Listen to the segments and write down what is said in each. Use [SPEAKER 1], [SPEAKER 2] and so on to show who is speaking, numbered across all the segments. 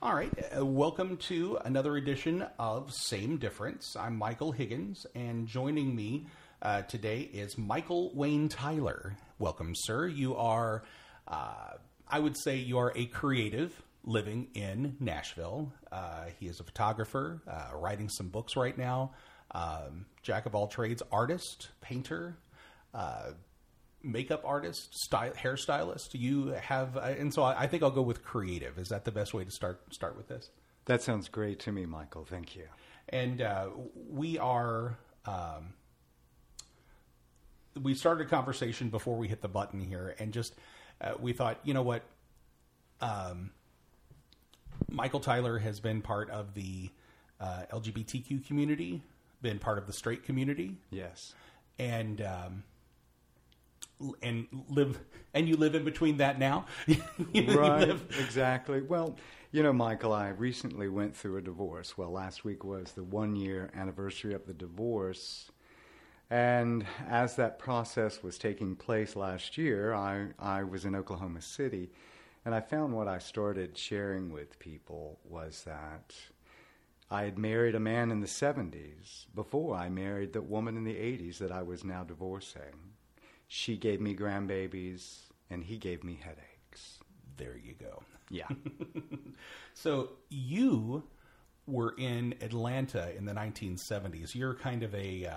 [SPEAKER 1] All right, uh, welcome to another edition of Same Difference. I'm Michael Higgins, and joining me uh, today is Michael Wayne Tyler. Welcome, sir. You are, uh, I would say, you are a creative living in Nashville. Uh, he is a photographer, uh, writing some books right now, um, jack of all trades, artist, painter. Makeup artist, style, hairstylist. You have, uh, and so I, I think I'll go with creative. Is that the best way to start start with this?
[SPEAKER 2] That sounds great to me, Michael. Thank you.
[SPEAKER 1] And uh, we are. Um, we started a conversation before we hit the button here, and just uh, we thought, you know what, um, Michael Tyler has been part of the uh, LGBTQ community, been part of the straight community,
[SPEAKER 2] Yes.
[SPEAKER 1] and um, and live and you live in between that now.
[SPEAKER 2] Right. Exactly. Well, you know, Michael, I recently went through a divorce. Well, last week was the one year anniversary of the divorce. And as that process was taking place last year, I, I was in Oklahoma City. And I found what I started sharing with people was that I had married a man in the 70s before I married the woman in the 80s that I was now divorcing. She gave me grandbabies, and he gave me headaches.
[SPEAKER 1] there you go.
[SPEAKER 2] Yeah.
[SPEAKER 1] So you were in Atlanta in the 1970s. You're kind of a uh,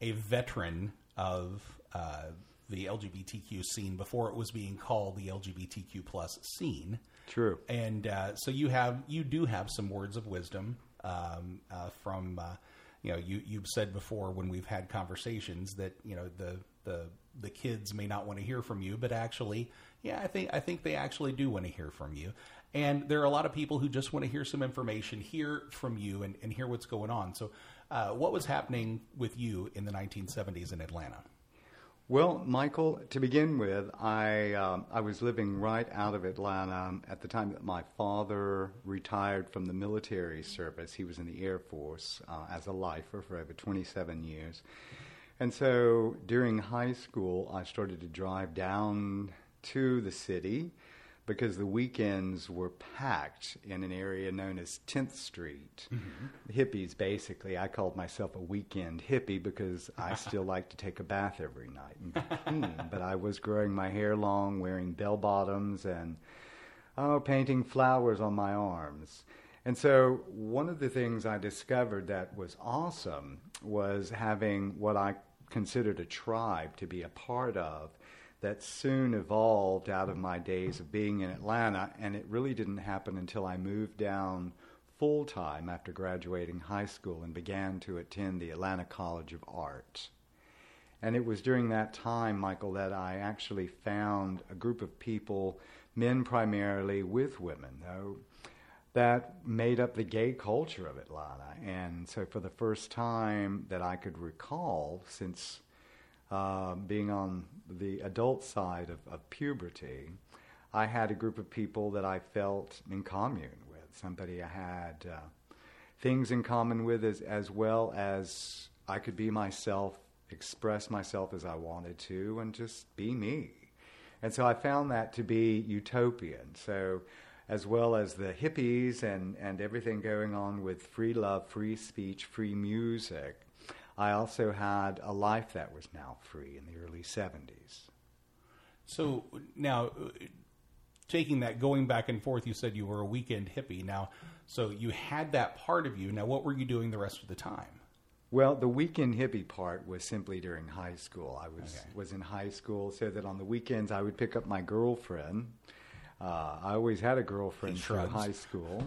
[SPEAKER 1] a veteran of uh, the LGBTQ scene before it was being called the LGBTQ plus scene.
[SPEAKER 2] True.
[SPEAKER 1] and uh, so you have you do have some words of wisdom um, uh, from uh, you know you you've said before when we've had conversations that you know the the the kids may not want to hear from you, but actually, yeah, I think I think they actually do want to hear from you. And there are a lot of people who just want to hear some information, hear from you, and, and hear what's going on. So, uh, what was happening with you in the 1970s in Atlanta?
[SPEAKER 2] Well, Michael, to begin with, I um, I was living right out of Atlanta at the time that my father retired from the military service. He was in the Air Force uh, as a lifer for over 27 years, and so during high school, I started to drive down to the city because the weekends were packed in an area known as 10th Street. Mm-hmm. Hippies, basically. I called myself a weekend hippie because I still like to take a bath every night and be clean. But I was growing my hair long, wearing bell bottoms, and oh, painting flowers on my arms. And so, one of the things I discovered that was awesome was having what I considered a tribe to be a part of that soon evolved out of my days of being in Atlanta. And it really didn't happen until I moved down full time after graduating high school and began to attend the Atlanta College of Art. And it was during that time, Michael, that I actually found a group of people, men primarily with women, though, that made up the gay culture of Atlanta. And so, for the first time that I could recall, since uh, being on the adult side of, of puberty, I had a group of people that I felt in commune with, somebody I had uh, things in common with, as, as well as I could be myself, express myself as I wanted to, and just be me. And so I found that to be utopian. So, as well as the hippies and, and everything going on with free love, free speech, free music, I also had a life that was now free in the early 70s.
[SPEAKER 1] So now, taking that, going back and forth, you said you were a weekend hippie. Now, so you had that part of you. Now, what were you doing the rest of the time?
[SPEAKER 2] Well, the weekend hippie part was simply during high school. I was
[SPEAKER 1] Okay.
[SPEAKER 2] was in high school, so that on the weekends I would pick up my girlfriend. Uh, I always had a girlfriend through high school,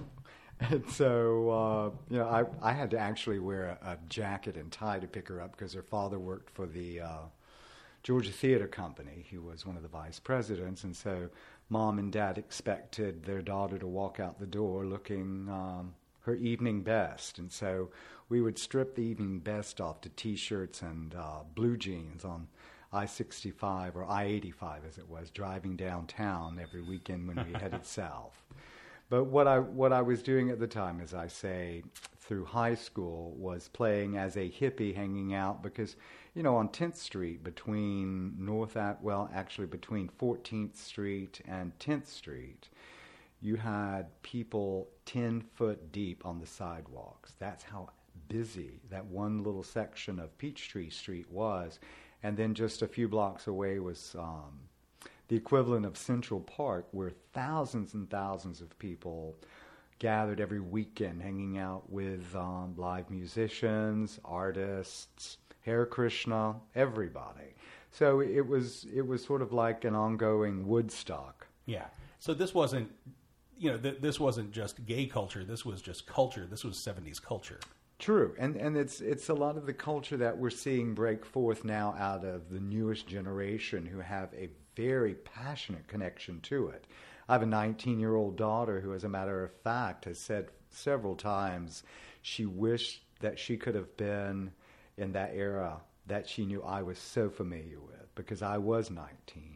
[SPEAKER 2] and so uh, you know I I had to actually wear a, a jacket and tie to pick her up because her father worked for the uh, Georgia Theater Company. He was one of the vice presidents, and so mom and dad expected their daughter to walk out the door looking um, her evening best, and so we would strip the evening best off to t-shirts and uh, blue jeans on I-65 or I-85 as it was, driving downtown every weekend when we headed south. But what I what I was doing at the time, as I say, through high school, was playing as a hippie, hanging out because, you know, on 10th Street between North well, actually between 14th Street and 10th Street, you had people 10 foot deep on the sidewalks. That's how busy that one little section of Peachtree Street was. And then just a few blocks away was um, the equivalent of Central Park, where thousands and thousands of people gathered every weekend hanging out with um, live musicians, artists, Hare Krishna, everybody. So it was it was sort of like an ongoing Woodstock.
[SPEAKER 1] Yeah. So this wasn't, you know, th- this wasn't just gay culture. This was just culture. This was '70s culture.
[SPEAKER 2] True, and and it's it's a lot of the culture that we're seeing break forth now out of the newest generation who have a very passionate connection to it. I have a 19 year old daughter who, as a matter of fact, has said several times she wished that she could have been in that era that she knew I was so familiar with because I was 19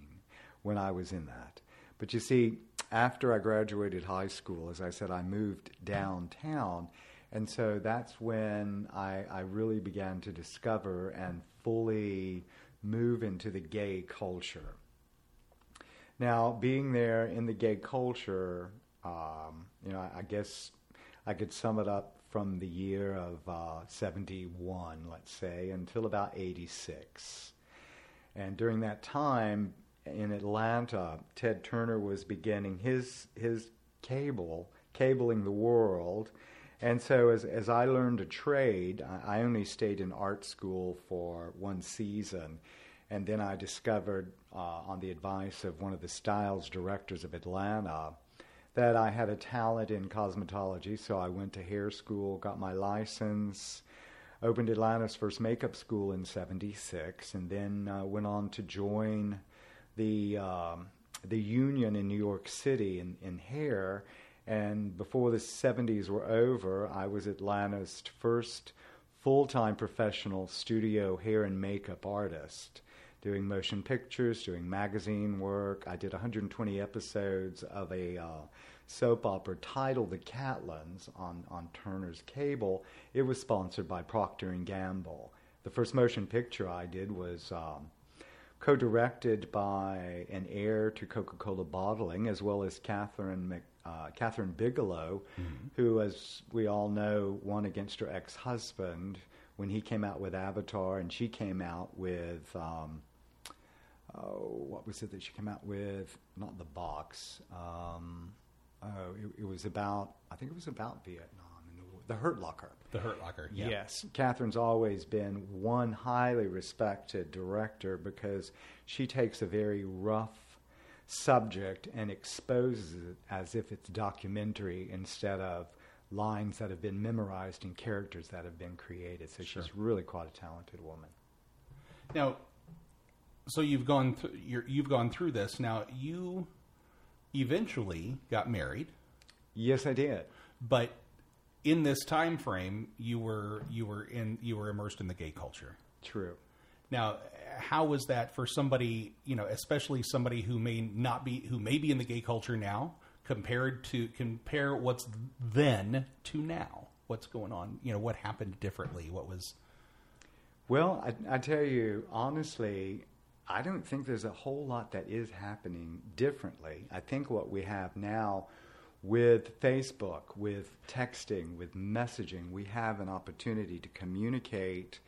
[SPEAKER 2] when I was in that. But you see, after I graduated high school, as I said, I moved downtown. And so that's when I, I really began to discover and fully move into the gay culture. Now, being there in the gay culture, um, you know, I, I, guess I could sum it up from the year of uh, 71, let's say, until about 86. And during that time in Atlanta, Ted Turner was beginning his, his cable, cabling the world. And so, as, as I learned a trade, I, I only stayed in art school for one season. And then I discovered, uh, on the advice of one of the styles directors of Atlanta, that I had a talent in cosmetology. So I went to hair school, got my license, opened Atlanta's first makeup school in '76, and then uh, went on to join the um, the union in New York City in, in hair. And before the 70s were over, I was Atlanta's first full time professional studio hair and makeup artist doing motion pictures, doing magazine work. I did 120 episodes of a uh, soap opera titled The Catlins on, on Turner's Cable. It was sponsored by Procter & Gamble. The first motion picture I did was um, co-directed by an heir to Coca-Cola bottling, as well as Catherine Mc, uh, Kathryn Bigelow, mm-hmm. who, as we all know, won against her ex-husband when he came out with Avatar, and she came out with um, oh, what was it that she came out with? Not the box. Um, oh, it, it, was about. I think it was about Vietnam and the, the Hurt Locker.
[SPEAKER 1] The Hurt Locker. Yeah.
[SPEAKER 2] Yes, Kathryn's always been one highly respected director because she takes a very rough subject and exposes it as if it's documentary instead of lines that have been memorized and characters that have been created. So sure. she's really quite a talented woman.
[SPEAKER 1] Now, so you've gone through you've gone through this. Now you eventually got married.
[SPEAKER 2] Yes, I did.
[SPEAKER 1] But in this time frame, you were you were in you were immersed in the gay culture.
[SPEAKER 2] True.
[SPEAKER 1] Now, how was that for somebody, you know, especially somebody who may not be who may be in the gay culture now, compared to compare what's then to now? What's going on? You know, what happened differently? What was
[SPEAKER 2] well, I, I tell you honestly, I don't think there's a whole lot that is happening differently. I think what we have now with Facebook, with texting, with messaging, we have an opportunity to communicate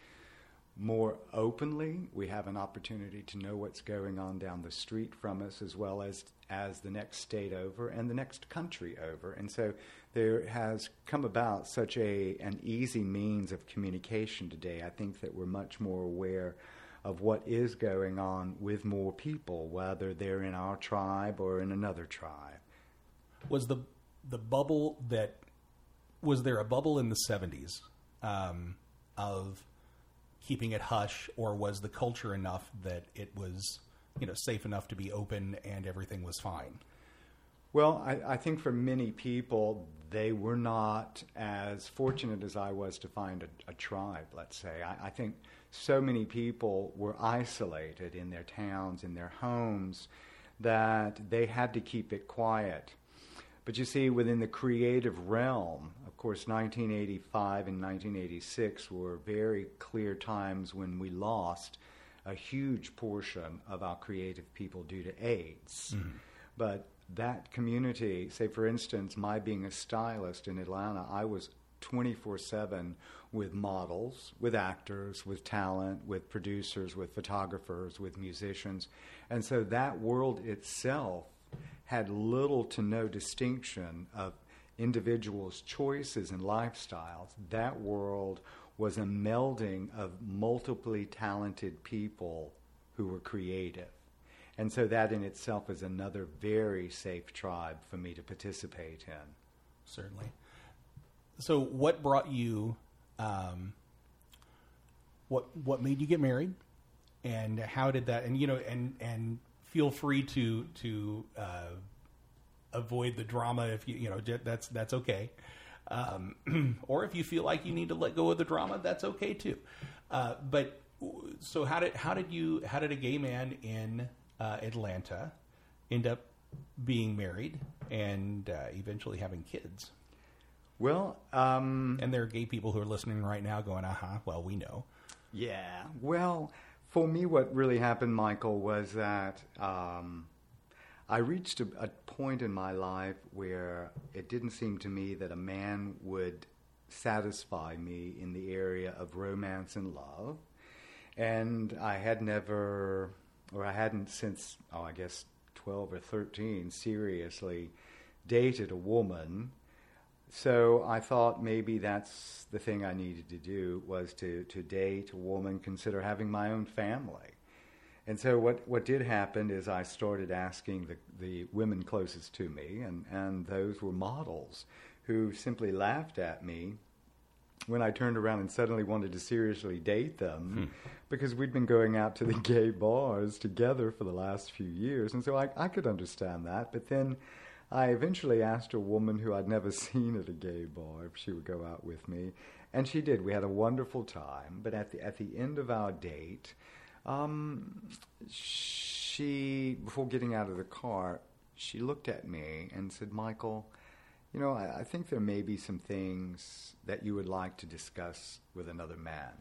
[SPEAKER 2] more openly. We have an opportunity to know what's going on down the street from us as well as as the next state over and the next country over. And so there has come about such a an easy means of communication today. I think that we're much more aware of what is going on with more people, whether they're in our tribe or in another tribe.
[SPEAKER 1] Was the the bubble that was there a bubble in the seventies um, of keeping it hush, or was the culture enough that it was you know safe enough to be open and everything was fine?
[SPEAKER 2] Well, I, I, think for many people, they were not as fortunate as I was to find a, a tribe, let's say. I, I, think so many people were isolated in their towns, in their homes, that they had to keep it quiet. But you see, within the creative realm, of course, 1985 and 1986 were very clear times when we lost a huge portion of our creative people due to AIDS. Mm-hmm. But that community, say for instance, my being a stylist in Atlanta, I was 24 7 with models, with actors, with talent, with producers, with photographers, with musicians. And so that world itself had little to no distinction of individuals' choices and lifestyles. That world was a melding of multiply talented people who were creative. And so that in itself is another very safe tribe for me to participate in.
[SPEAKER 1] Certainly. So, what brought you? Um, what what made you get married, and how did that? And you know, and and feel free to to uh, avoid the drama if you you know that's that's okay. Um, or if you feel like you need to let go of the drama, that's okay too. Uh, but so how did how did you how did a gay man in uh, Atlanta end up being married and uh, eventually having kids?
[SPEAKER 2] Well, um,
[SPEAKER 1] and there are gay people who are listening right now going, "Uh huh." Well, we know.
[SPEAKER 2] Yeah. Well, for me, what really happened, Michael, was that um, I reached a, a point in my life where it didn't seem to me that a man would satisfy me in the area of romance and love. And I had never, or I hadn't since, oh, I guess 12 or 13, seriously dated a woman. So I thought maybe that's the thing I needed to do was to, to date a woman, consider having my own family. And so what, what did happen is I started asking the, the women closest to me, and, and those were models who simply laughed at me when I turned around and suddenly wanted to seriously date them hmm. because we'd been going out to the gay bars together for the last few years. And so I, I could understand that. But then I eventually asked a woman who I'd never seen at a gay bar if she would go out with me. And she did. We had a wonderful time. But at the, at the end of our date, um, she, before getting out of the car, she looked at me and said, Michael, you know, I, I think there may be some things that you would like to discuss with another man.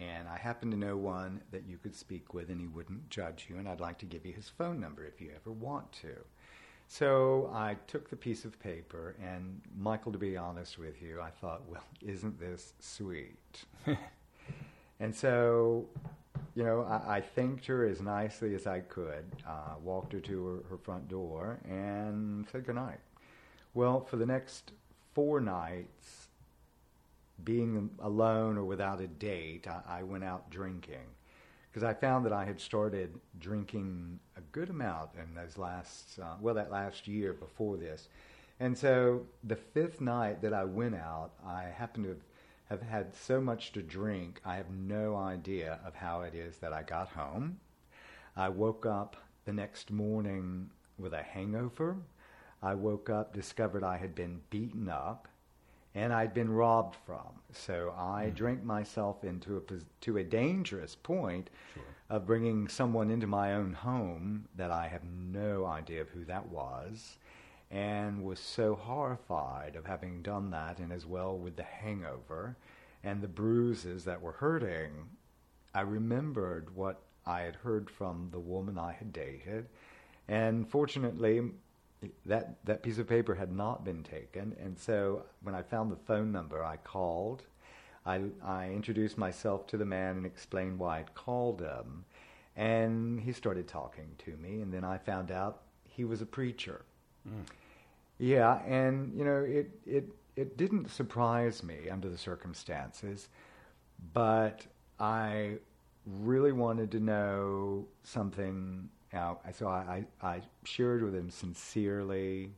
[SPEAKER 2] And I happen to know one that you could speak with and he wouldn't judge you, and I'd like to give you his phone number if you ever want to. So I took the piece of paper, and Michael, to be honest with you, I thought, well, isn't this sweet? and so you know, I, I, thanked her as nicely as I could, uh, walked her to her, her, front door, and said goodnight. Well, for the next four nights, being alone or without a date, I, I went out drinking because I found that I had started drinking a good amount in those last, uh, well, that last year before this. And so the fifth night that I went out, I happened to have have had so much to drink, I have no idea of how it is that I got home. I woke up the next morning with a hangover. I woke up, discovered I had been beaten up, and I'd been robbed from. So I mm. drank myself into a to a dangerous point sure. of bringing someone into my own home that I have no idea of who that was, and was so horrified of having done that, and as well with the hangover and the bruises that were hurting, I remembered what I had heard from the woman I had dated, and fortunately, that that piece of paper had not been taken. And so, when I found the phone number, I called. I, I introduced myself to the man and explained why I'd called him, and he started talking to me. And then I found out he was a preacher. Mm. Yeah, and you know, it it it didn't surprise me under the circumstances, but I really wanted to know something. Out. So I, I, I shared with him sincerely.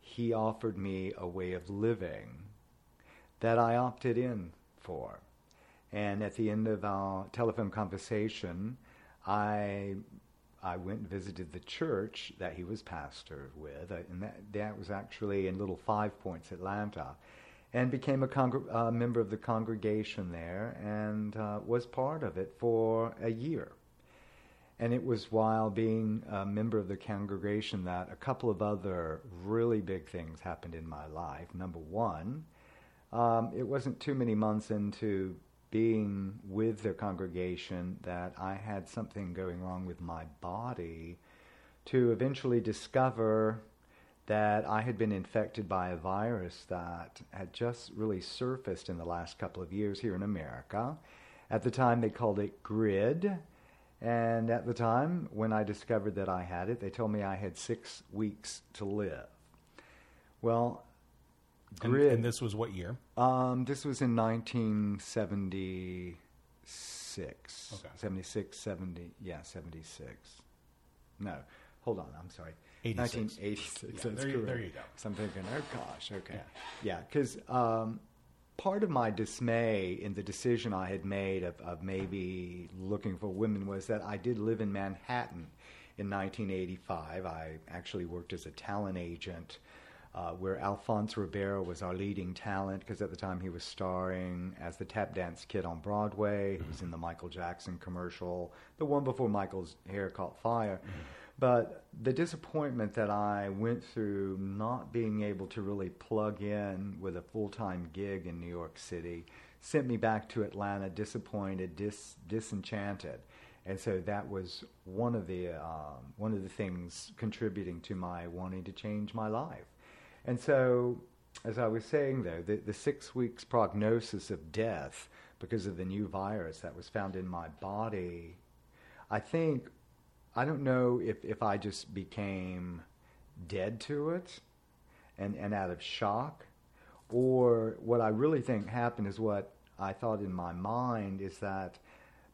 [SPEAKER 2] He offered me a way of living that I opted in for. And at the end of our telephone conversation, I I went and visited the church that he was pastor with, uh, and that, that was actually in Little Five Points, Atlanta, and became a congr- uh, member of the congregation there and uh, was part of it for a year. And it was while being a member of the congregation that a couple of other really big things happened in my life. Number one, um, it wasn't too many months into being with their congregation that I had something going wrong with my body to eventually discover that I had been infected by a virus that had just really surfaced in the last couple of years here in America. At the time, they called it GRID. And at the time, when I discovered that I had it, they told me I had six weeks to live. Well, GRID.
[SPEAKER 1] and this was what year?
[SPEAKER 2] Um, this was in 1976.
[SPEAKER 1] Okay.
[SPEAKER 2] 76, 70, yeah, 76. No, hold on, I'm sorry.
[SPEAKER 1] 86.
[SPEAKER 2] 1986,
[SPEAKER 1] Yeah, there you- there you go.
[SPEAKER 2] So I'm thinking, oh gosh, okay.
[SPEAKER 1] Yeah.
[SPEAKER 2] Yeah, because um, part of my dismay in the decision I had made of, of maybe looking for women was that I did live in Manhattan in 1985. I actually worked as a talent agent uh, where Alphonse Ribeiro was our leading talent because at the time he was starring as the tap dance kid on Broadway. He was in the Michael Jackson commercial, the one before Michael's hair caught fire. But the disappointment that I went through not being able to really plug in with a full time gig in New York City sent me back to Atlanta disappointed, dis- disenchanted. And so that was one of the um, one of the things contributing to my wanting to change my life. And so, as I was saying, though, the, the six weeks prognosis of death because of the new virus that was found in my body, I think, I don't know if, if I just became dead to it and, and out of shock, or what I really think happened is what I thought in my mind is that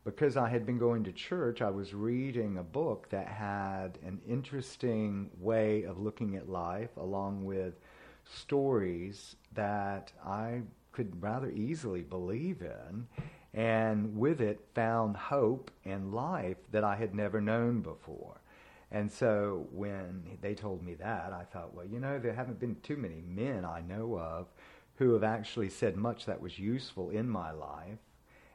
[SPEAKER 2] because I had been going to church, I was reading a book that had an interesting way of looking at life, along with stories that I could rather easily believe in, and with it found hope and life that I had never known before. And so when they told me that, I thought, well, you know, there haven't been too many men I know of who have actually said much that was useful in my life.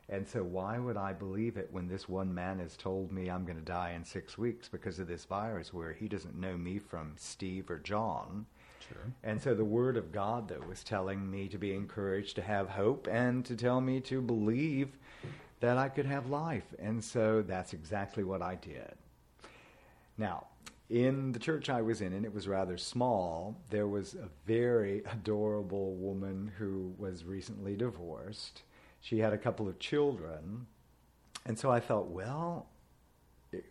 [SPEAKER 2] And so, why would I believe it when this one man has told me I'm going to die in six weeks because of this virus, where he doesn't know me from Steve or John?
[SPEAKER 1] Sure.
[SPEAKER 2] And so, the Word of God, though, was telling me to be encouraged to have hope and to tell me to believe that I could have life. And so, that's exactly what I did. Now, in the church I was in, and it was rather small, there was a very adorable woman who was recently divorced. She had a couple of children. And so I thought, well,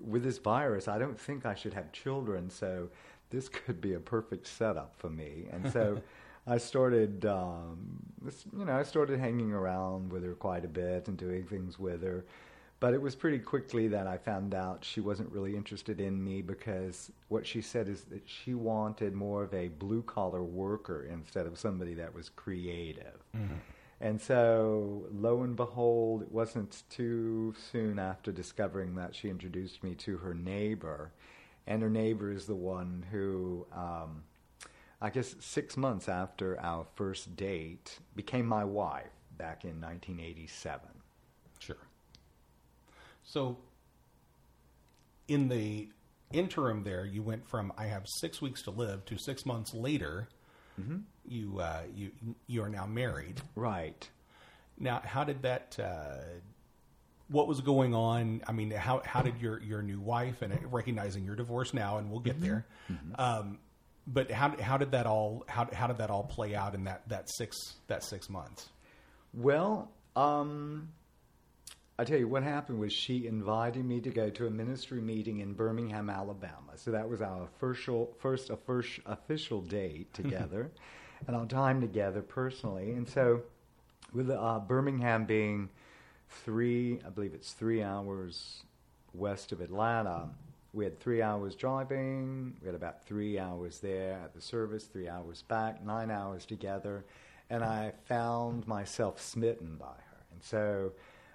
[SPEAKER 2] with this virus, I don't think I should have children, so this could be a perfect setup for me. And so I started, um, you know, I started hanging around with her quite a bit and doing things with her. But it was pretty quickly that I found out she wasn't really interested in me because what she said is that she wanted more of a blue collar worker instead of somebody that was creative. And so, lo and behold, it wasn't too soon after discovering that she introduced me to her neighbor. And her neighbor is the one who, um, I guess, six months after our first date, became my wife back in 1987.
[SPEAKER 1] Sure. So, in the interim, there you went from I have six weeks to live to six months later. You uh, you you are now married.
[SPEAKER 2] Right.
[SPEAKER 1] Now, how did that? Uh, what was going on? I mean, how how did your your new wife and recognizing your divorce now, and we'll get there. Um, but how how did that all how how did that all play out in that that six that six months?
[SPEAKER 2] Well, um, I tell you what happened was she invited me to go to a ministry meeting in Birmingham, Alabama. So that was our first, first official date together, and our time together personally. And so, with uh, Birmingham being three, I believe it's three hours west of Atlanta. We had three hours driving. We had about three hours there at the service, three hours back, nine hours together. And I found myself smitten by her. And so,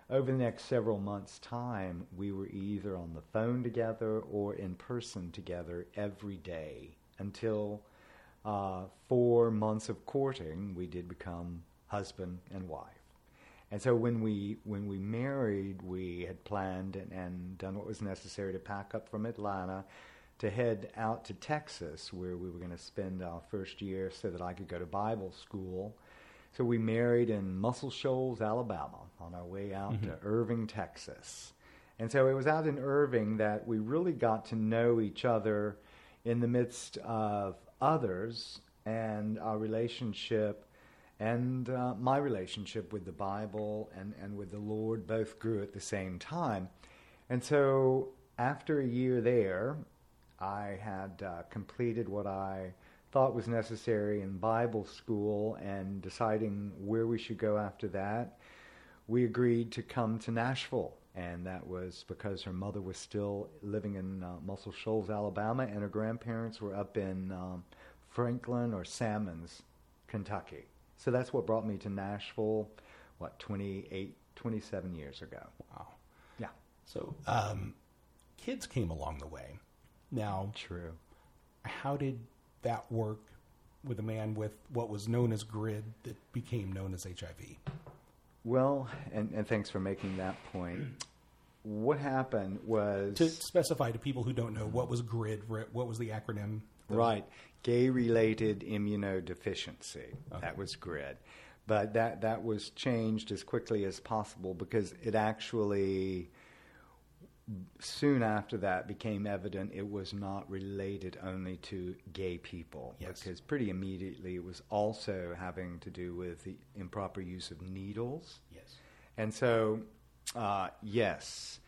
[SPEAKER 2] over the next several months' time, we were either on the phone together or in person together every day until uh, four months of courting, we did become husband and wife. And so when we when we married, we had planned and, and done what was necessary to pack up from Atlanta to head out to Texas, where we were going to spend our first year, so that I could go to Bible school. So we married in Muscle Shoals, Alabama, on our way out to Irving, Texas. And so it was out in Irving that we really got to know each other in the midst of others and our relationship and uh, my relationship with the Bible and, and with the Lord both grew at the same time. And so after a year there, I had uh, completed what I thought was necessary in Bible school and deciding where we should go after that. We agreed to come to Nashville, and that was because her mother was still living in uh, Muscle Shoals, Alabama, and her grandparents were up in um, Franklin or Salmons, Kentucky. So that's what brought me to Nashville, what, 28, 27 years ago.
[SPEAKER 1] Wow.
[SPEAKER 2] Yeah.
[SPEAKER 1] So, um, kids came along the way. Now,
[SPEAKER 2] True.
[SPEAKER 1] how did that work with a man with what was known as GRID that became known as HIV?
[SPEAKER 2] Well, and, and thanks for making that point. What happened was
[SPEAKER 1] To specify to people who don't know, what was GRID? What was the acronym?
[SPEAKER 2] right gay-related immunodeficiency.
[SPEAKER 1] Okay.
[SPEAKER 2] That was GRID, but that that was changed as quickly as possible because it actually soon after that became evident it was not related only to gay people
[SPEAKER 1] Yes.
[SPEAKER 2] because pretty immediately it was also having to do with the improper use of needles
[SPEAKER 1] Yes.
[SPEAKER 2] and so, uh, yes,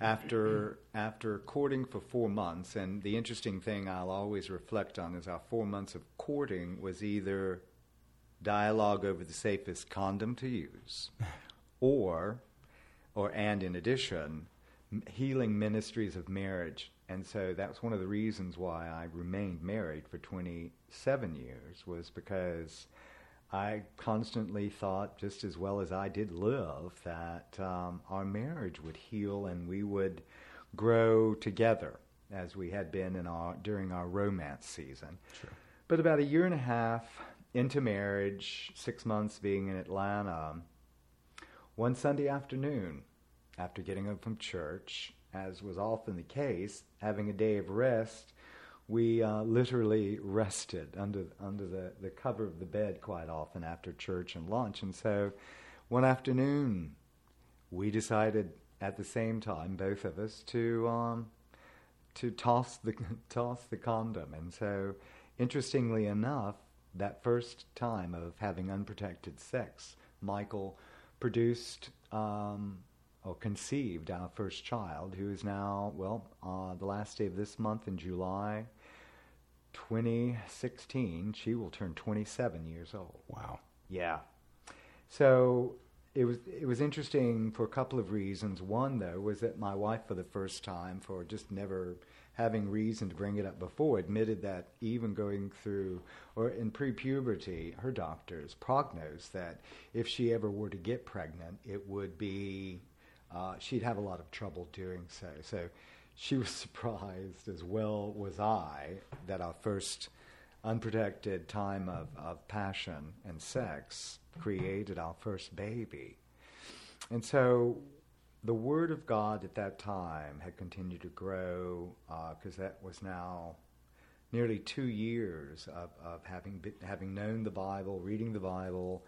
[SPEAKER 2] after after courting for four months, and the interesting thing I'll always reflect on is our four months of courting was either dialogue over the safest condom to use, or, or and in addition, healing ministries of marriage. And so that's one of the reasons why I remained married for 27 years was because I constantly thought, just as well as I did live, that um, our marriage would heal and we would grow together as we had been in our during our romance season.
[SPEAKER 1] Sure.
[SPEAKER 2] But about a year and a half into marriage, six months being in Atlanta, one Sunday afternoon, after getting home from church, as was often the case, having a day of rest, we uh, literally rested under under the, the cover of the bed quite often after church and lunch. And so one afternoon, we decided at the same time, both of us, to um, to toss the toss the condom. And so, interestingly enough, that first time of having unprotected sex, Michael produced um, or conceived our first child, who is now well, uh, the last day of this month in July. 2016, she will turn 27 years old.
[SPEAKER 1] Wow.
[SPEAKER 2] Yeah. So it was it was interesting for a couple of reasons. One though was that my wife for the first time for just never having reason to bring it up before admitted that even going through or in pre-puberty her doctors prognosed that if she ever were to get pregnant it would be uh, she'd have a lot of trouble doing so so she was surprised as well was i that our first unprotected time of, of passion and sex created our first baby. And so the Word of God at that time had continued to grow because that was now nearly two years of, of having, been, having known the Bible, reading the Bible,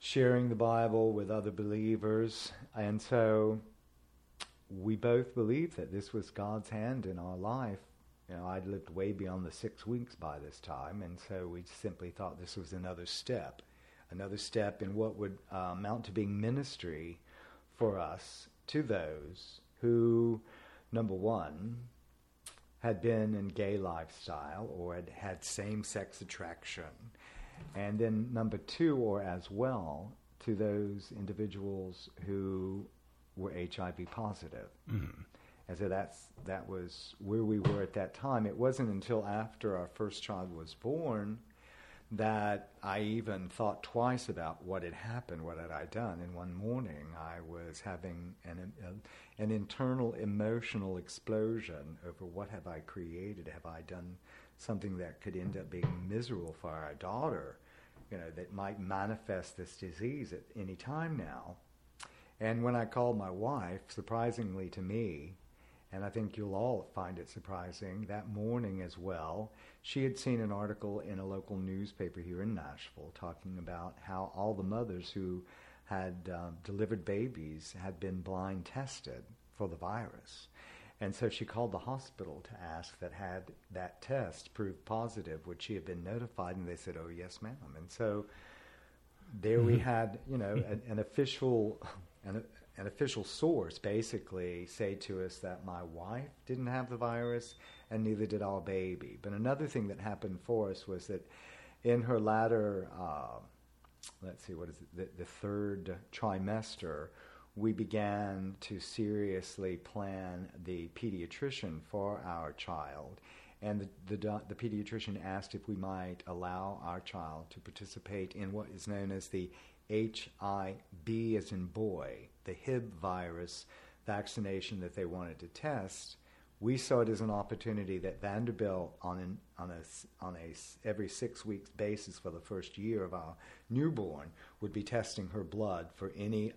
[SPEAKER 2] sharing the Bible with other believers. And so we both believed that this was God's hand in our life you know, I'd lived way beyond the six weeks by this time, and so we simply thought this was another step, another step in what would uh, amount to being ministry for us to those who, number one, had been in gay lifestyle or had had same-sex attraction, and then number two, or as well, to those individuals who were HIV positive. Hmm. And so that's that was where we were at that time. It wasn't until after our first child was born that I even thought twice about what had happened, what had I done. And one morning I was having an an internal emotional explosion over what have I created? Have I done something that could end up being miserable for our daughter? You know, that might manifest this disease at any time now. And when I called my wife, surprisingly to me, and I think you'll all find it surprising, that morning as well, she had seen an article in a local newspaper here in Nashville talking about how all the mothers who had uh, delivered babies had been blind tested for the virus. And so she called the hospital to ask that had that test proved positive, would she have been notified? And they said, oh, yes, ma'am. And so there we had, you know, an, an official, an, an official source basically say to us that my wife didn't have the virus and neither did our baby. But another thing that happened for us was that in her latter, uh, let's see, what is it, the, the third trimester, we began to seriously plan the pediatrician for our child. And the, the, the, pediatrician asked if we might allow our child to participate in what is known as the HIB, as in boy, the Hib virus vaccination that they wanted to test. We saw it as an opportunity that Vanderbilt, on, an, on, a, on a every six weeks basis for the first year of our newborn, would be testing her blood for any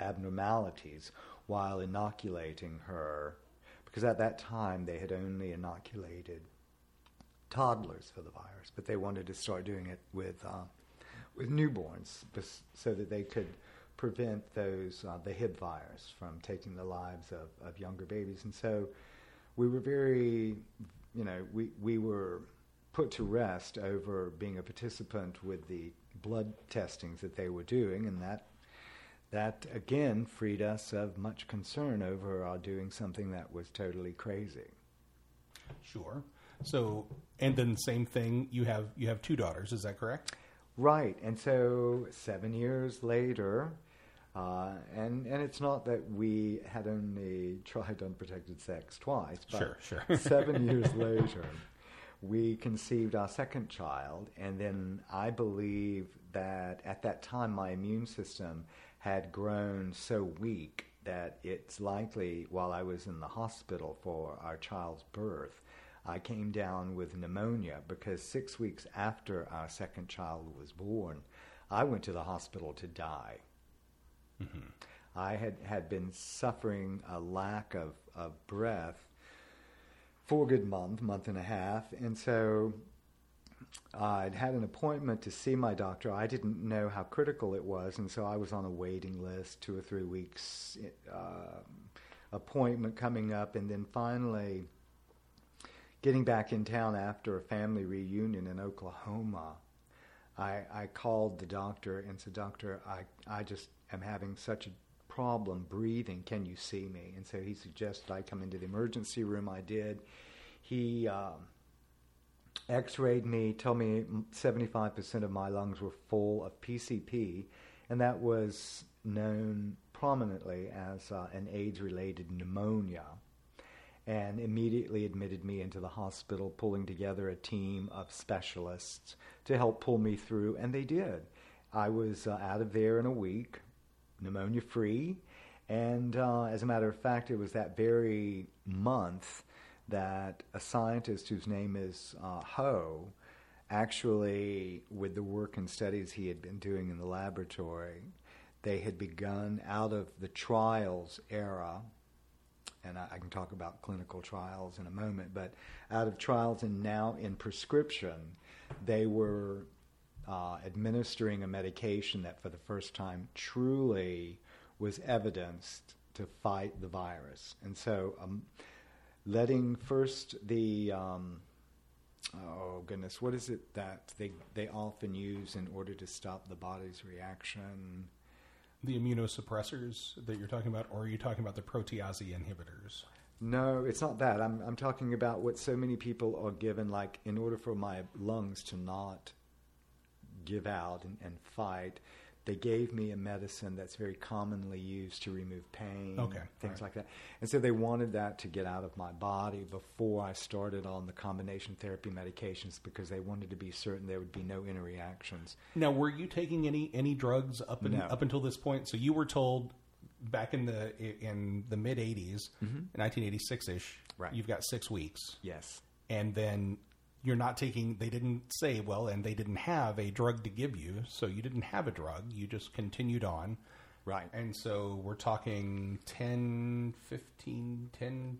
[SPEAKER 2] abnormalities while inoculating her, because at that time they had only inoculated toddlers for the virus, but they wanted to start doing it with uh, with newborns so that they could prevent those uh, the Hib virus from taking the lives of, of younger babies. And so we were very, you know, we we were put to rest over being a participant with the blood testings that they were doing, and that that again freed us of much concern over our doing something that was totally crazy.
[SPEAKER 1] Sure. So, and then same thing. You have you have two daughters. Is that correct?
[SPEAKER 2] Right. And so, seven years later, uh, and and it's not that we had only tried unprotected sex twice, but
[SPEAKER 1] sure, sure.
[SPEAKER 2] seven years later, we conceived our second child, and then I believe that at that time my immune system had grown so weak that it's likely while I was in the hospital for our child's birth, I came down with pneumonia because six weeks after our second child was born, I went to the hospital to die. Mm-hmm. I had, had been suffering a lack of, of breath for a good month, month and a half, and so I'd had an appointment to see my doctor. I didn't know how critical it was, and so I was on a waiting list, two or three weeks uh, appointment coming up, and then finally getting back in town after a family reunion in Oklahoma. I, I called the doctor and said, Doctor, I, I just am having such a problem breathing. Can you see me? And so he suggested I come into the emergency room. I did. He. Um, x-rayed me, told me 75% of my lungs were full of PCP, and that was known prominently as uh, an AIDS-related pneumonia, and immediately admitted me into the hospital, pulling together a team of specialists to help pull me through, and they did. I was uh, out of there in a week, pneumonia-free, and uh, as a matter of fact, it was that very month that a scientist whose name is uh, Ho, actually, with the work and studies he had been doing in the laboratory, they had begun out of the trials era, and I, I can talk about clinical trials in a moment, but out of trials and now in prescription, they were uh, administering a medication that for the first time truly was evidenced to fight the virus. And so, um, letting first the um, oh goodness, what is it that they they often use in order to stop the body's reaction?
[SPEAKER 1] The immunosuppressors that you're talking about, or are you talking about the protease inhibitors?
[SPEAKER 2] No, it's not that. I'm I'm talking about what so many people are given, like in order for my lungs to not give out and, and fight they gave me a medicine that's very commonly used to remove pain,
[SPEAKER 1] okay,
[SPEAKER 2] things
[SPEAKER 1] right.
[SPEAKER 2] like that. And so they wanted that to get out of my body before I started on the combination therapy medications because they wanted to be certain there would be no interreactions.
[SPEAKER 1] Now, were you taking any any drugs up in,
[SPEAKER 2] no.
[SPEAKER 1] up until this point? So you were told back in the in the mid 80s, mm-hmm. 1986ish,
[SPEAKER 2] right.
[SPEAKER 1] you've got 6 weeks.
[SPEAKER 2] Yes.
[SPEAKER 1] And then you're not taking they didn't say well and they didn't have a drug to give you so you didn't have a drug you just continued on.
[SPEAKER 2] Right.
[SPEAKER 1] And so we're talking 10 15 10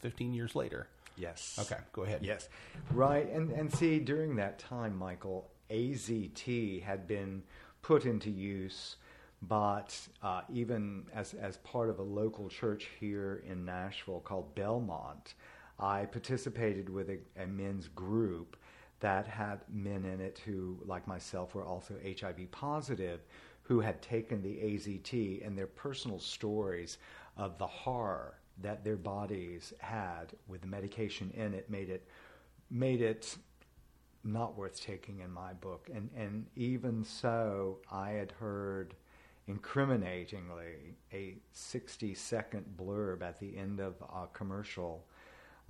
[SPEAKER 1] 15 years later.
[SPEAKER 2] Yes.
[SPEAKER 1] Okay go ahead.
[SPEAKER 2] Yes. Right and and see during that time michael azt had been put into use But uh, even as, as part of a local church here in Nashville called Belmont, I participated with a, a men's group that had men in it who, like myself, were also HIV positive, who had taken the AZT and their personal stories of the horror that their bodies had with the medication in it made it made it not worth taking in my book. And and even so, I had heard incriminatingly a 60 second blurb at the end of a commercial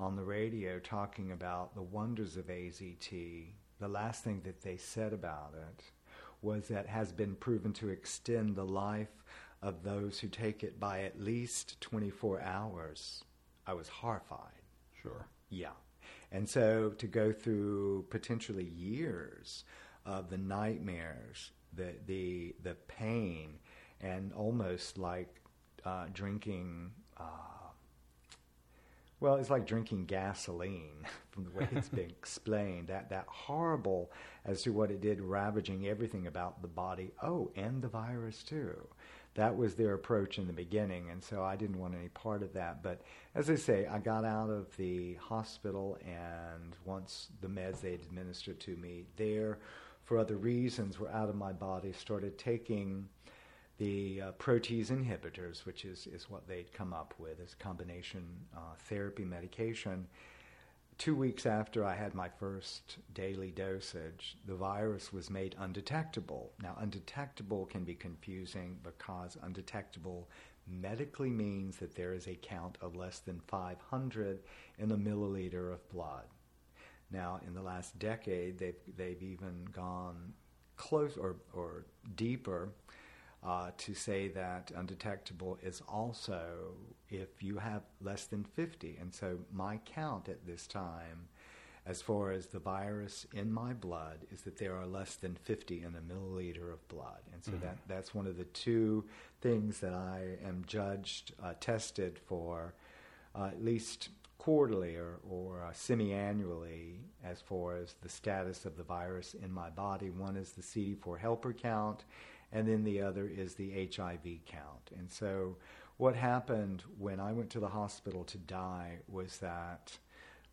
[SPEAKER 2] on the radio talking about the wonders of AZT. The last thing that they said about it was that has been proven to extend the life of those who take it by at least 24 hours. I was horrified.
[SPEAKER 1] Sure.
[SPEAKER 2] Yeah. And so to go through potentially years of the nightmares, the the the pain, and almost like uh, drinking. Uh, well, it's like drinking gasoline from the way it's been explained. That that horrible as to what it did, ravaging everything about the body. Oh, and the virus too. That was their approach in the beginning, and so I didn't want any part of that. But as I say, I got out of the hospital, and once the meds they administered to me there, for other reasons, were out of my body, started taking the uh, protease inhibitors, which is, is what they'd come up with as combination uh, therapy medication. Two weeks after I had my first daily dosage, the virus was made undetectable. Now, undetectable can be confusing because undetectable medically means that there is a count of less than 500 in a milliliter of blood. Now, in the last decade, they've, they've even gone close or, or deeper uh, to say that undetectable is also if you have less than 50. And so my count at this time, as far as the virus in my blood, is that there are less than 50 in a milliliter of blood. And so mm-hmm. that, that's one of the two things that I am judged, uh, tested for uh, at least quarterly or, or uh, semi annually as far as the status of the virus in my body. One is the CD4 helper count, and then the other is the HIV count. And so, what happened when I went to the hospital to die was that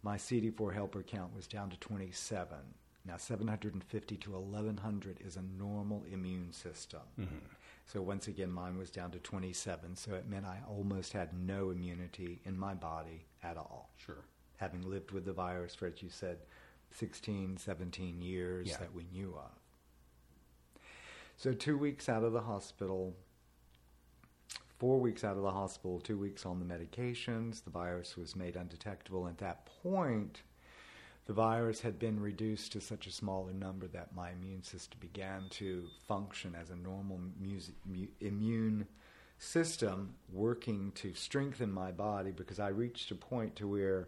[SPEAKER 2] my CD4 helper count was down to 27. Now, 750 to 1100 is a normal immune system. Mm-hmm. So, once again, mine was down to 27. So, it meant I almost had no immunity in my body at all.
[SPEAKER 1] Sure.
[SPEAKER 2] Having lived with the virus for, as you said, 16, 17 years yeah. that we knew of. So, two weeks out of the hospital, four weeks out of the hospital, two weeks on the medications, the virus was made undetectable. At that point, the virus had been reduced to such a smaller number that my immune system began to function as a normal mu- immune system working to strengthen my body because I reached a point to where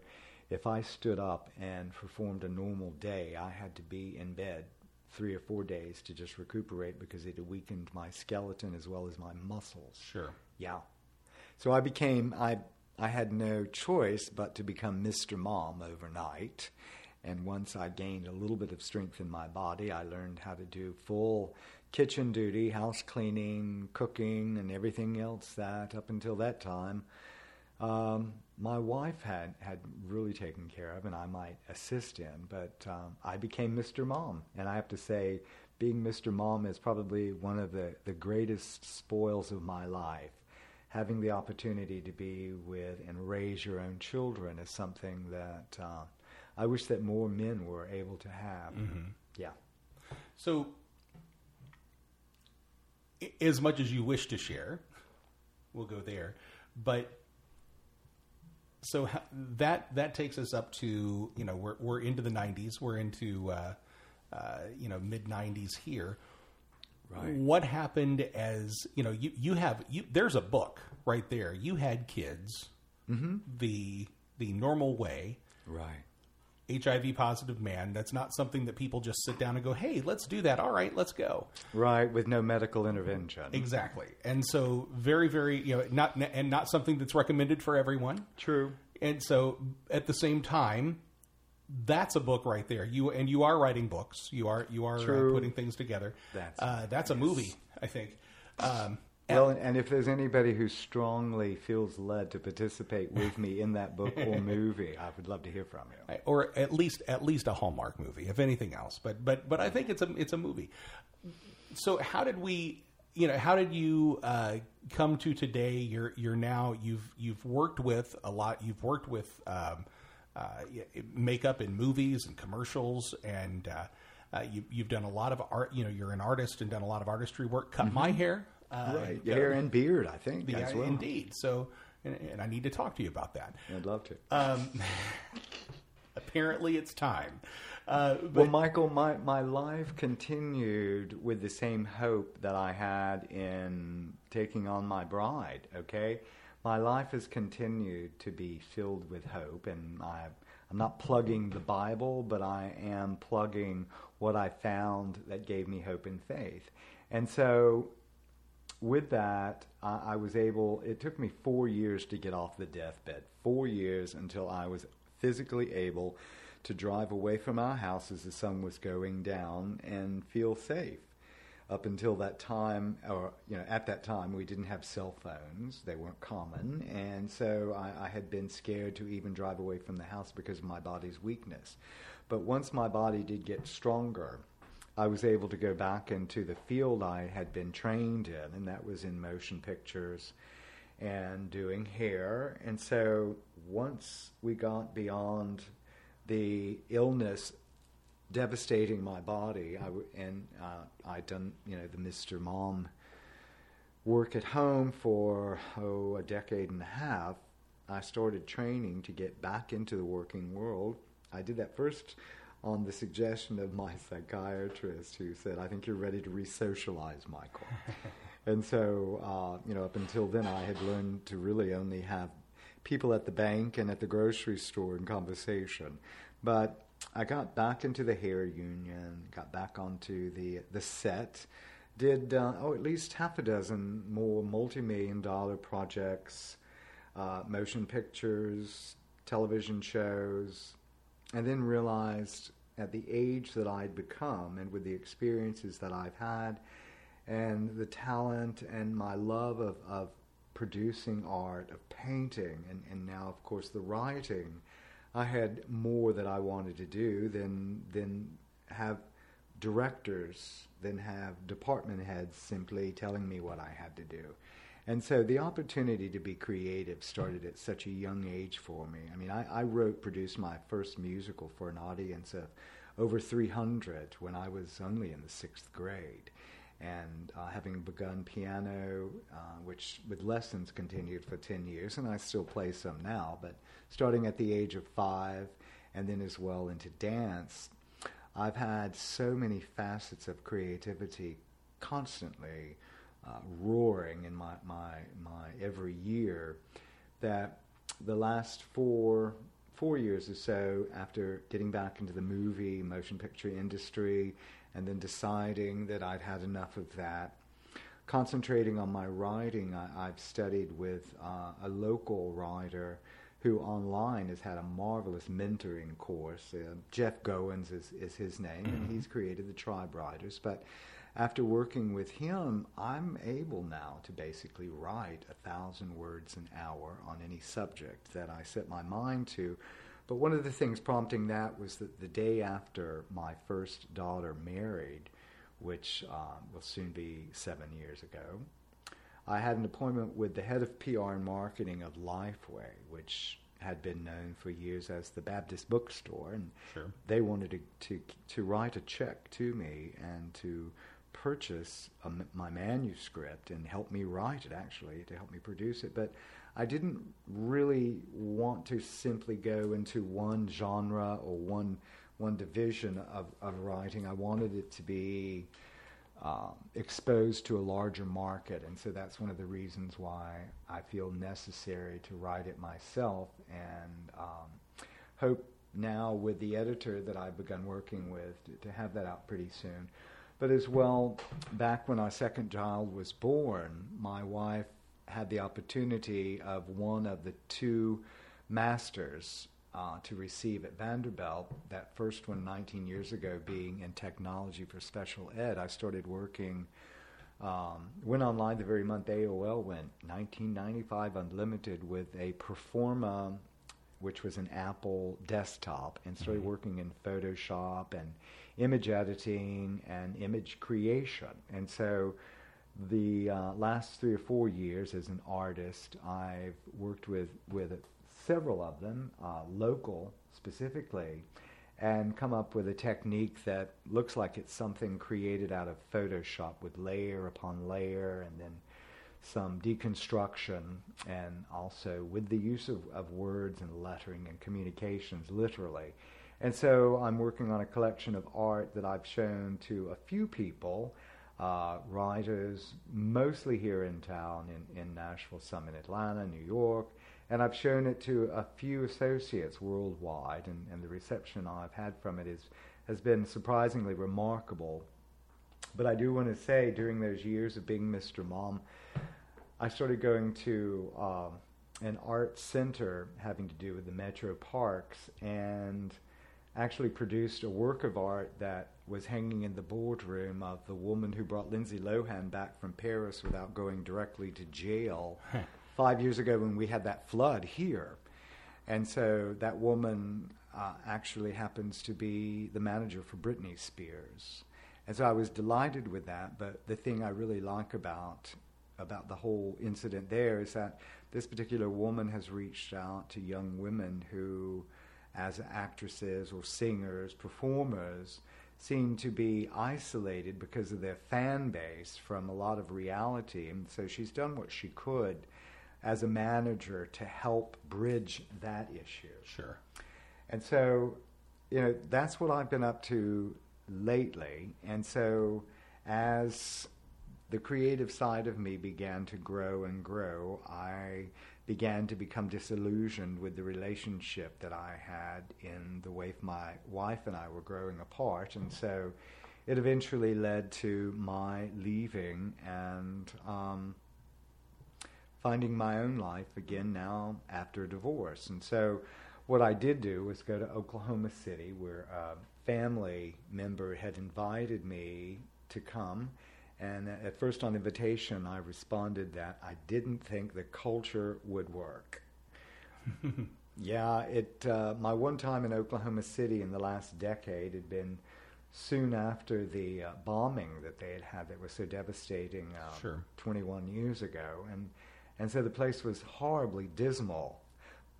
[SPEAKER 2] if I stood up and performed a normal day, I had to be in bed three or four days to just recuperate because it had weakened my skeleton as well as my muscles.
[SPEAKER 1] Sure.
[SPEAKER 2] Yeah. So I became I I had no choice but to become Mr. Mom overnight. And once I gained a little bit of strength in my body, I learned how to do full kitchen duty, house cleaning, cooking, and everything else that up until that time um, my wife had, had really taken care of, and I might assist in. But um, I became Mr. Mom, and I have to say, being Mr. Mom is probably one of the, the greatest spoils of my life. Having the opportunity to be with and raise your own children is something that uh, I wish that more men were able to have. Mm-hmm. Yeah.
[SPEAKER 1] So, as much as you wish to share, we'll go there. But so that that takes us up to you know we're we're into the 90s we're into uh, uh, you know mid 90s here. Right. What happened as you know you you have you there's a book right there. You had kids mm-hmm. the the normal way.
[SPEAKER 2] Right
[SPEAKER 1] HIV positive man. That's not something that people just sit down and go, "Hey, let's do that." All right, let's go.
[SPEAKER 2] Right, with no medical intervention.
[SPEAKER 1] Exactly. And so very very, you know, not and not something that's recommended for everyone.
[SPEAKER 2] True.
[SPEAKER 1] And so at the same time, that's a book right there. You and you are writing books. You are you are uh, putting things together. That's uh, that's a movie, I think. Um,
[SPEAKER 2] Well, and if there's anybody who strongly feels led to participate with me in that book or movie, I would love to hear from you.
[SPEAKER 1] or at least at least a Hallmark movie, if anything else. But but but I think it's a it's a movie. So how did we? You know, how did you uh, come to today? You're you're now you've you've worked with a lot. You've worked with um, uh, makeup in movies and commercials, and uh, uh, you, you've done a lot of art. You know, you're an artist and done a lot of artistry work. Cut my hair, uh,
[SPEAKER 2] right,
[SPEAKER 1] you
[SPEAKER 2] hair and beard, I think,
[SPEAKER 1] yeah,
[SPEAKER 2] as well.
[SPEAKER 1] indeed. So, and, and I need to talk to you about that.
[SPEAKER 2] I'd love to.
[SPEAKER 1] Um, apparently, it's time. Uh, but,
[SPEAKER 2] well, Michael, my, my life continued with the same hope that I had in taking on my bride, okay? My life has continued to be filled with hope, and I, I'm not plugging the Bible, but I am plugging what I found that gave me hope and faith. And so, with that, I, I was able, it took me four years to get off the deathbed, four years until I was physically able to drive away from our house as the sun was going down and feel safe. Up until that time, or you know, at that time, we didn't have cell phones; they weren't common, and so I, I had been scared to even drive away from the house because of my body's weakness. But once my body did get stronger, I was able to go back into the field I had been trained in, and that was in motion pictures and doing hair. And so once we got beyond the illness devastating my body, and uh, I'd done, you know, the Mr. Mom work at home for, oh, a decade and a half. I started training to get back into the working world. I did that first on the suggestion of my psychiatrist who said, I think you're ready to re-socialize, Michael. and so, uh, you know, up until then, I had learned to really only have people at the bank and at the grocery store in conversation. But I got back into the hair union, got back onto the the set, did uh, oh at least half a dozen more multi-million dollar projects, uh, motion pictures, television shows, and then realized at the age that I'd become and with the experiences that I've had and the talent and my love of, of producing art, of painting, and, and now, of course, the writing, I had more that I wanted to do than, than have directors, than have department heads simply telling me what I had to do. And so the opportunity to be creative started at such a young age for me. I mean, I, I wrote, produced my first musical for an audience of over 300 when I was only in the sixth grade. And uh, having begun piano, uh, which with lessons continued for 10 years, and I still play some now, but starting at the age of five and then as well into dance, I've had so many facets of creativity constantly uh, roaring in my, my, my every year that the last four four years or so after getting back into the movie motion picture industry and then deciding that I'd had enough of that concentrating on my writing I, have studied with uh, a local writer who online has had a marvelous mentoring course. Uh, Jeff Goins is, is his name and he's created the tribe writers but after working with him, I'm able now to basically write a thousand words an hour on any subject that I set my mind to. But one of the things prompting that was that the day after my first daughter married, which uh, will soon be seven years ago, I had an appointment with the head of PR and marketing of Lifeway, which had been known for years as the Baptist bookstore, and
[SPEAKER 1] Sure.
[SPEAKER 2] they wanted to, to to write a check to me and to purchase a my manuscript and help me write it actually to help me produce it but I didn't really want to simply go into one genre or one one division of, of writing. I wanted it to be um, exposed to a larger market and so that's one of the reasons why I feel necessary to write it myself and um, hope now with the editor that I've begun working with to, to have that out pretty soon but as well, back when our second child was born, my wife had the opportunity of one of the two masters uh, to receive at Vanderbilt, that first one 19 years ago being in technology for special ed. I started working Um, went online the very month AOL went, 1995 Unlimited with a Performa, which was an Apple desktop, and started
[SPEAKER 1] Mm-hmm.
[SPEAKER 2] working in Photoshop and image editing and image creation. And so the uh, last three or four years as an artist, I've worked with, with several of them, uh, local specifically, and come up with a technique that looks like it's something created out of Photoshop with layer upon layer and then some deconstruction and also with the use of, of words and lettering and communications literally. And so I'm working on a collection of art that I've shown to a few people, uh, writers, mostly here in town, in, in Nashville, some in Atlanta, New York, and I've shown it to a few associates worldwide, and, and the reception I've had from it is, has been surprisingly remarkable. But I do want to say, during those years of being Mr. Mom, I started going to um, an art center having to do with the Metro Parks and actually produced a work of art that was hanging in the boardroom of the woman who brought Lindsay Lohan back from Paris without going directly to jail five years ago when we had that flood here. And so that woman uh, actually happens to be the manager for Britney Spears. And so I was delighted with that. But the thing I really like about about the whole incident there is that this particular woman has reached out to young women who, as actresses or singers, performers, seem to be isolated because of their fan base from a lot of reality. And so she's done what she could as a manager to help bridge that issue.
[SPEAKER 1] Sure.
[SPEAKER 2] And so, you know, that's what I've been up to lately. And so, as the creative side of me began to grow and grow, I began to become disillusioned with the relationship that I had in the way my wife and I were growing apart. And so, it eventually led to my leaving and um, finding my own life again now after a divorce. And so, what I did do was go to Oklahoma City, where a family member had invited me to come. And at first, on invitation, I responded that I didn't think the culture would work. yeah, it. Uh, my one time in Oklahoma City in the last decade had been soon after the uh, bombing that they had had that was so devastating uh,
[SPEAKER 1] Sure.
[SPEAKER 2] 21 years ago, and and so the place was horribly dismal.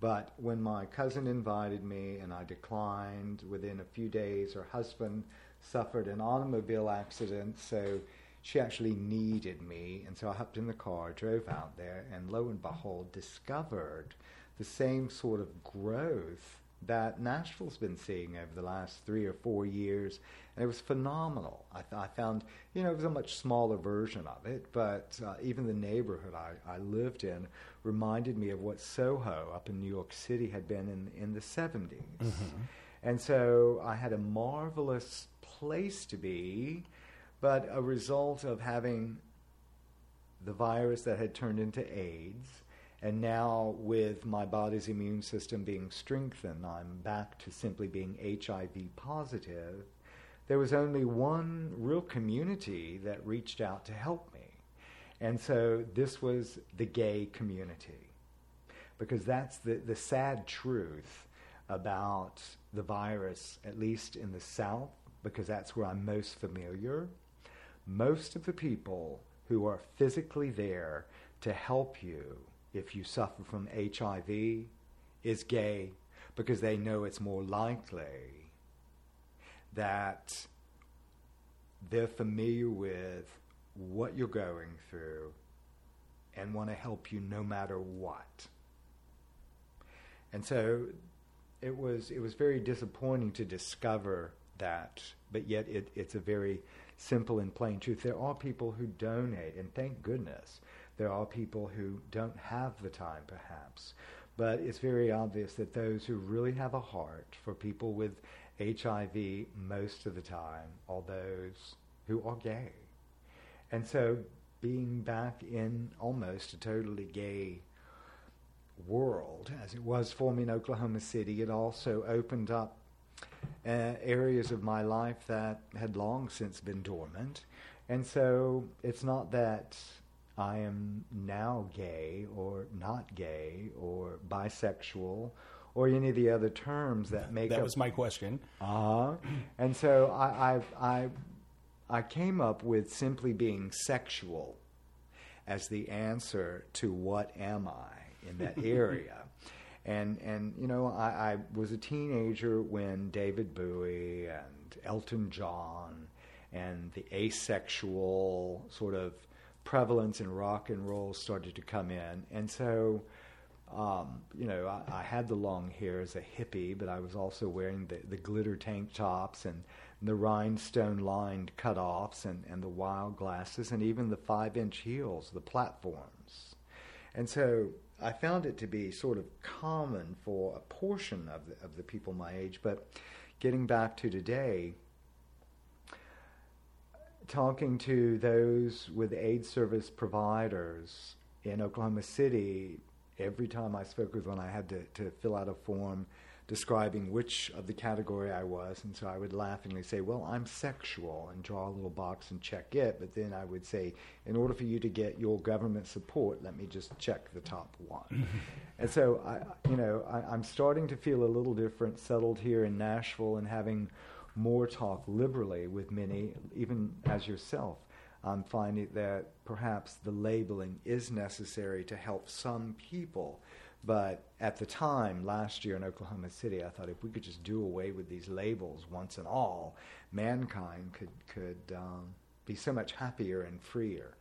[SPEAKER 2] But when my cousin invited me and I declined, within a few days, her husband suffered an automobile accident, so she actually needed me. And so I hopped in the car, drove out there, and lo and behold, discovered the same sort of growth that Nashville's been seeing over the last three or four years. And it was phenomenal. I, th- I found, you know, it was a much smaller version of it, but uh, even the neighborhood I, I lived in reminded me of what Soho up in New York City had been in, in the 70s. And so I had a marvelous place to be, but a result of having the virus that had turned into AIDS. And now, with my body's immune system being strengthened, I'm back to simply being HIV positive. There was only one real community that reached out to help me. And so, this was the gay community. Because that's the, the sad truth about the virus, at least in the South, because that's where I'm most familiar. Most of the people who are physically there to help you if you suffer from HIV is gay because they know it's more likely that they're familiar with what you're going through and want to help you no matter what. And so it was it was very disappointing to discover that, but yet it, it's a very simple and plain truth. There are people who donate, and thank goodness there are people who don't have the time, perhaps. But it's very obvious that those who really have a heart for people with HIV most of the time are those who are gay. And so being back in almost a totally gay world, as it was for me in Oklahoma City, it also opened up uh, areas of my life that had long since been dormant. And so it's not that I am now gay or not gay or bisexual or any of the other terms that make
[SPEAKER 1] that
[SPEAKER 2] up.
[SPEAKER 1] was my question.
[SPEAKER 2] Uh-huh. And so I, I, I, I came up with simply being sexual as the answer to what am I in that area. And, and, you know, I, I was a teenager when David Bowie and Elton John and the asexual sort of prevalence in rock and roll started to come in. And so um, you know, I, I, had the long hair as a hippie, but I was also wearing the, the glitter tank tops and the rhinestone lined cutoffs and, and the wild glasses and even the five inch heels, the platforms. And so I found it to be sort of common for a portion of the, of the people my age. But getting back to today, talking to those with aid service providers in Oklahoma City, every time I spoke with one, I had to, to fill out a form describing which of the category I was. And so I would laughingly say, Well, I'm sexual, and draw a little box and check it. But then I would say, In order for you to get your government support, let me just check the top one. and so, I, you know, I, I'm starting to feel a little different, settled here in Nashville, and having more talk liberally with many, even as yourself, I'm finding that perhaps the labeling is necessary to help some people. But at the time, last year in Oklahoma City, I thought if we could just do away with these labels once and all, mankind could, could um, be so much happier and freer.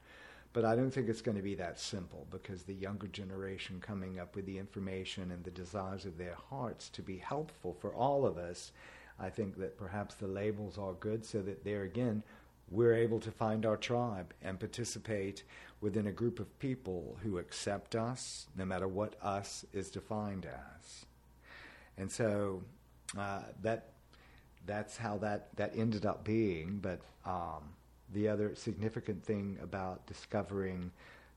[SPEAKER 2] But I don't think it's going to be that simple because the younger generation coming up with the information and the desires of their hearts to be helpful for all of us, I think that perhaps the labels are good so that there again we're able to find our tribe and participate within a group of people who accept us, no matter what us is defined as. And so uh, that that's how that, that ended up being. But um, the other significant thing about discovering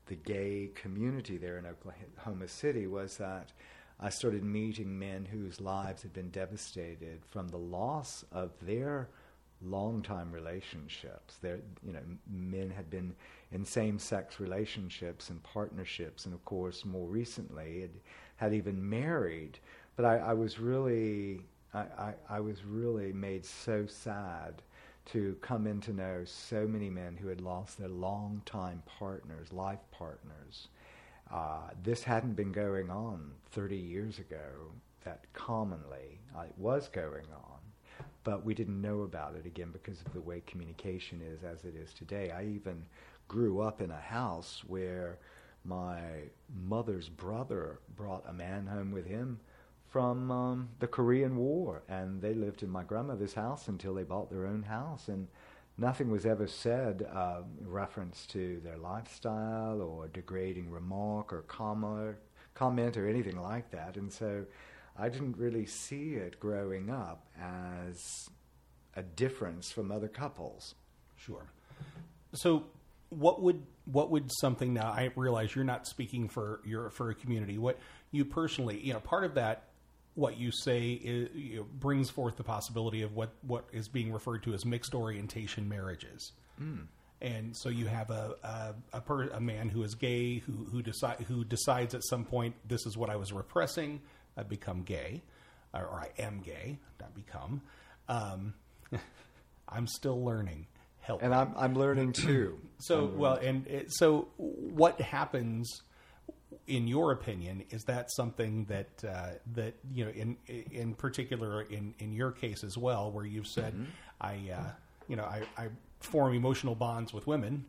[SPEAKER 2] the gay community there in Oklahoma City was that I started meeting men whose lives had been devastated from the loss of their long-time relationships. There, you know, men had been in same-sex relationships and partnerships, and of course, more recently, had, had even married. But I, I was really, I, I, I, was really made so sad to come in to know so many men who had lost their long-time partners, life partners. Uh, this hadn't been going on 30 years ago that commonly uh, it was going on but we didn't know about it again because of the way communication is as it is today. I even grew up in a house where my mother's brother brought a man home with him from um, the Korean War, and they lived in my grandmother's house until they bought their own house, and nothing was ever said uh, reference to their lifestyle or degrading remark or comment, comment or anything like that, and so I didn't really see it growing up as a difference from other couples.
[SPEAKER 1] Sure. So, what would what would something now? I realize you're not speaking for your for a community. What you personally, you know, part of that, what you say is, you know, brings forth the possibility of what what is being referred to as mixed orientation marriages. Mm. And so you have a a, a, per, a man who is gay who who decide who decides at some point this is what I was repressing I've become gay, or, or I am gay, not become. Um, I'm still learning. Help.
[SPEAKER 2] And I'm I'm learning too.
[SPEAKER 1] so
[SPEAKER 2] learning.
[SPEAKER 1] well, and it, so what happens? In your opinion, is that something that uh, that you know, in in particular, in in your case as well, where you've said, mm-hmm. I, uh, you know, I, I form emotional bonds with women,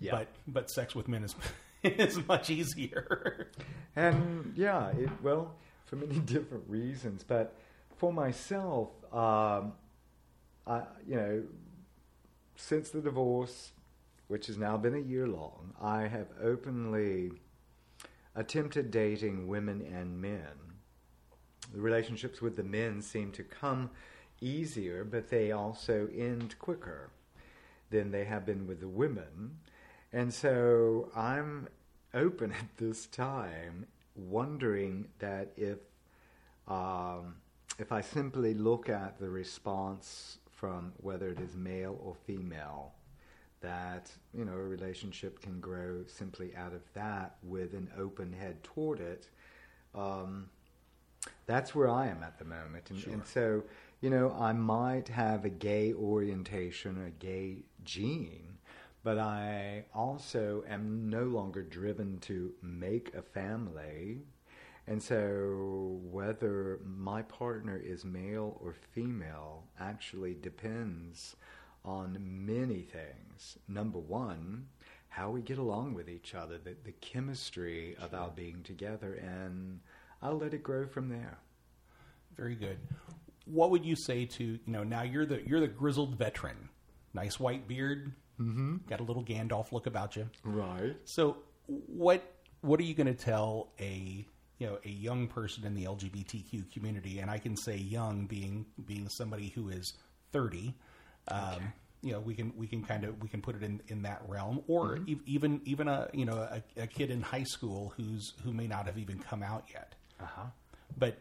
[SPEAKER 1] yeah. but but sex with men is is much easier.
[SPEAKER 2] and yeah, it, well, for many different reasons. But for myself, um, I, you know, since the divorce, which has now been a year long, I have openly attempted dating women and men. The relationships with the men seem to come easier, but they also end quicker than they have been with the women. And so I'm open at this time wondering that if um, if I simply look at the response from whether it is male or female, that you know a relationship can grow simply out of that with an open head toward it. Um, that's where I am at the moment, and,
[SPEAKER 1] Sure.
[SPEAKER 2] and so you know I might have a gay orientation, a gay gene, but I also am no longer driven to make a family. And so, whether my partner is male or female actually depends on many things. Number one, how we get along with each other, the, the chemistry of our being together, and I'll let it grow from there.
[SPEAKER 1] Very good. What would you say to you know now you're the you're the grizzled veteran, nice white beard, mm-hmm. got a little Gandalf look about you.
[SPEAKER 2] Right.
[SPEAKER 1] So what what are you going to tell a you know a young person in the LGBTQ community? And I can say young being being somebody who is thirty. Um, You know, we can we can kind of we can put it in, in that realm, or e- even even a you know a, a kid in high school who's who may not have even come out yet.
[SPEAKER 2] Uh huh.
[SPEAKER 1] But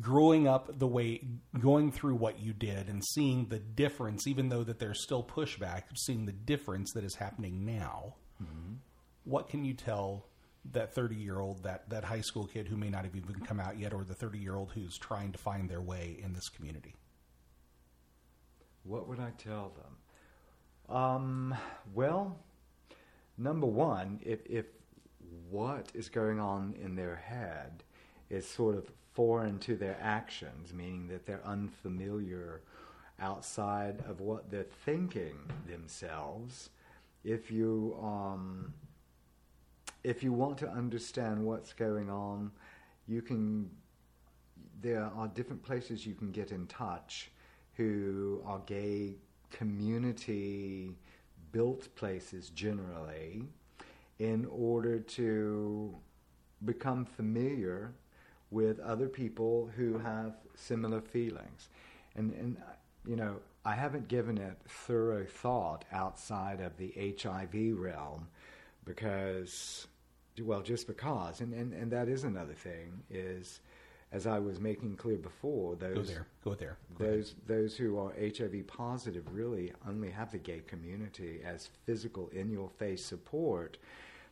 [SPEAKER 1] growing up the way going through what you did and seeing the difference even though that there's still pushback seeing the difference that is happening now what can you tell that 30 year old that that high school kid who may not have even come out yet or the 30 year old who's trying to find their way in this community
[SPEAKER 2] What would I tell them? Um, well, number one, if, if what is going on in their head is sort of foreign to their actions, meaning that they're unfamiliar outside of what they're thinking themselves, if you um, if you want to understand what's going on, you can. There are different places you can get in touch who are gay community built places generally in order to become familiar with other people who have similar feelings. And, and you know, I haven't given it thorough thought outside of the HIV realm because, well, just because. And, and, and that is another thing, is as I was making clear before, those
[SPEAKER 1] go there go there Go ahead.
[SPEAKER 2] those those who are HIV positive really only have the gay community as physical in your face support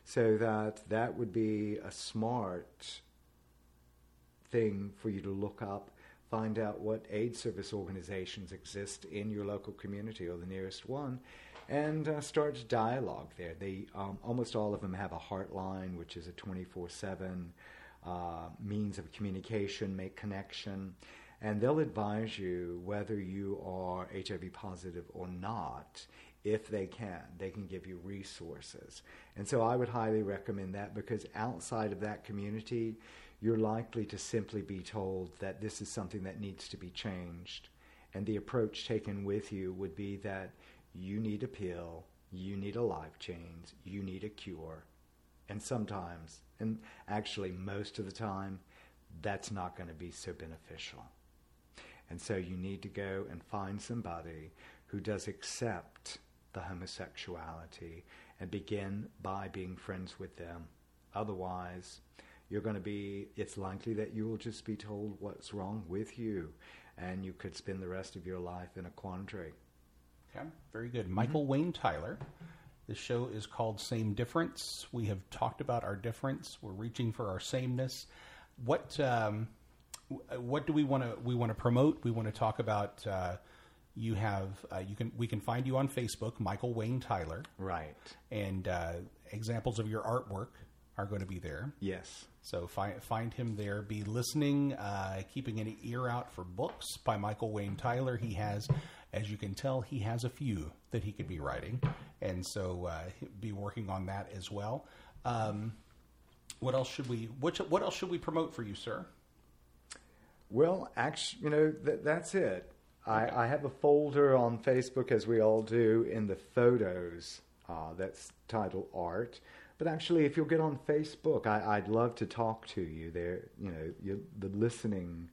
[SPEAKER 2] so that that would be a smart thing for you to look up find out what aid service organizations exist in your local community or the nearest one and uh, start dialogue there they um, almost all of them have a heartline which is a 24/7 uh, means of communication, make connection, and they'll advise you whether you are HIV positive or not. If they can, they can give you resources. And so I would highly recommend that because outside of that community, you're likely to simply be told that this is something that needs to be changed. And the approach taken with you would be that you need a pill, you need a life change, you need a cure. And sometimes, and actually most of the time, that's not going to be so beneficial. And so you need to go and find somebody who does accept the homosexuality and begin by being friends with them. Otherwise, you're going to be, it's likely that you will just be told what's wrong with you, and you could spend the rest of your life in a quandary.
[SPEAKER 1] Okay, very good. Michael Wayne Tyler. The show is called Same Difference. We have talked about our difference. We're reaching for our sameness. What um, what do we want to we want to promote? We want to talk about. Uh, you have uh, you can we can find you on Facebook, Michael Wayne Tyler,
[SPEAKER 2] Right.
[SPEAKER 1] and uh, examples of your artwork are going to be there.
[SPEAKER 2] Yes.
[SPEAKER 1] So find find him there. Be listening, uh, keeping an ear out for books by Michael Wayne Tyler. He has, as you can tell, he has a few that he could be writing, and so uh, be working on that as well. Um, what else should we? What what else should we promote for you, sir?
[SPEAKER 2] Well, actually, you know, th- that's it. I, I have a folder on Facebook, as we all do, in the photos uh, that's titled Art. But actually, if you'll get on Facebook, I, I'd love to talk to you there, you know, you, the listening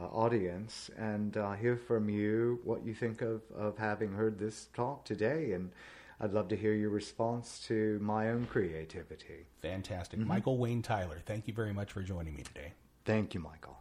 [SPEAKER 2] uh, audience, and uh, hear from you what you think of, of having heard this talk today. And I'd love to hear your response to my own creativity.
[SPEAKER 1] Fantastic, Michael Wayne Tyler. Thank you very much for joining me today.
[SPEAKER 2] Thank you, Michael.